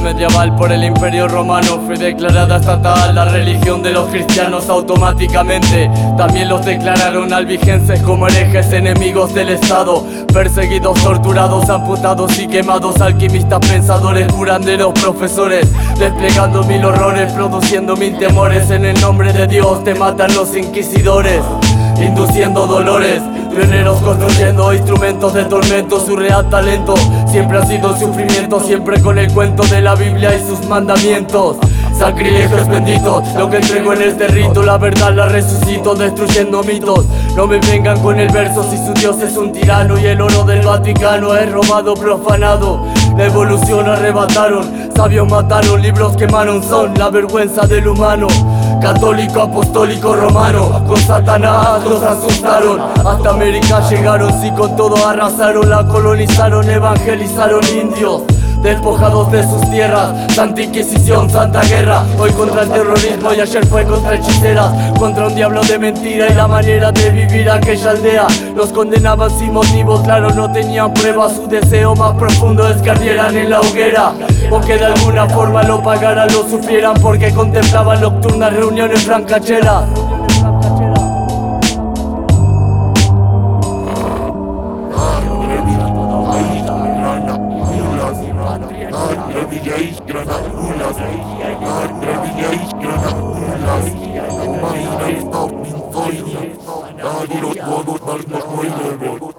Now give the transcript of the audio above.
medieval por el imperio romano fue declarada estatal la religión de los cristianos automáticamente. También los declararon albigenses como herejes enemigos del Estado. Perseguidos, torturados, amputados y quemados, alquimistas, pensadores, curanderos, profesores. Desplegando mil horrores, produciendo mil temores. En el nombre de Dios te matan los inquisidores, induciendo dolores. Pioneros construyendo instrumentos de tormento, su real talento siempre ha sido sufrimiento, siempre con el cuento de la Biblia y sus mandamientos. Sacrilegios benditos, lo que entrego en este rito, la verdad la resucito destruyendo mitos. No me vengan con el verso si su Dios es un tirano y el oro del Vaticano es robado, profanado. La evolución arrebataron, sabios mataron, libros quemaron, son la vergüenza del humano. Católico, apostólico, romano Con Satanás los asustaron Hasta América llegaron, sí con todo arrasaron La colonizaron, evangelizaron indios despojados de sus tierras. Santa Inquisición, Santa Guerra, hoy contra el terrorismo y ayer fue contra hechiceras, contra un diablo de mentira y la manera de vivir aquella aldea. Los condenaban sin motivos, claro, no tenían pruebas, su deseo más profundo es que en la hoguera, o que de alguna forma lo pagaran, lo sufrieran porque contemplaban nocturnas reuniones francacheras. Thank you.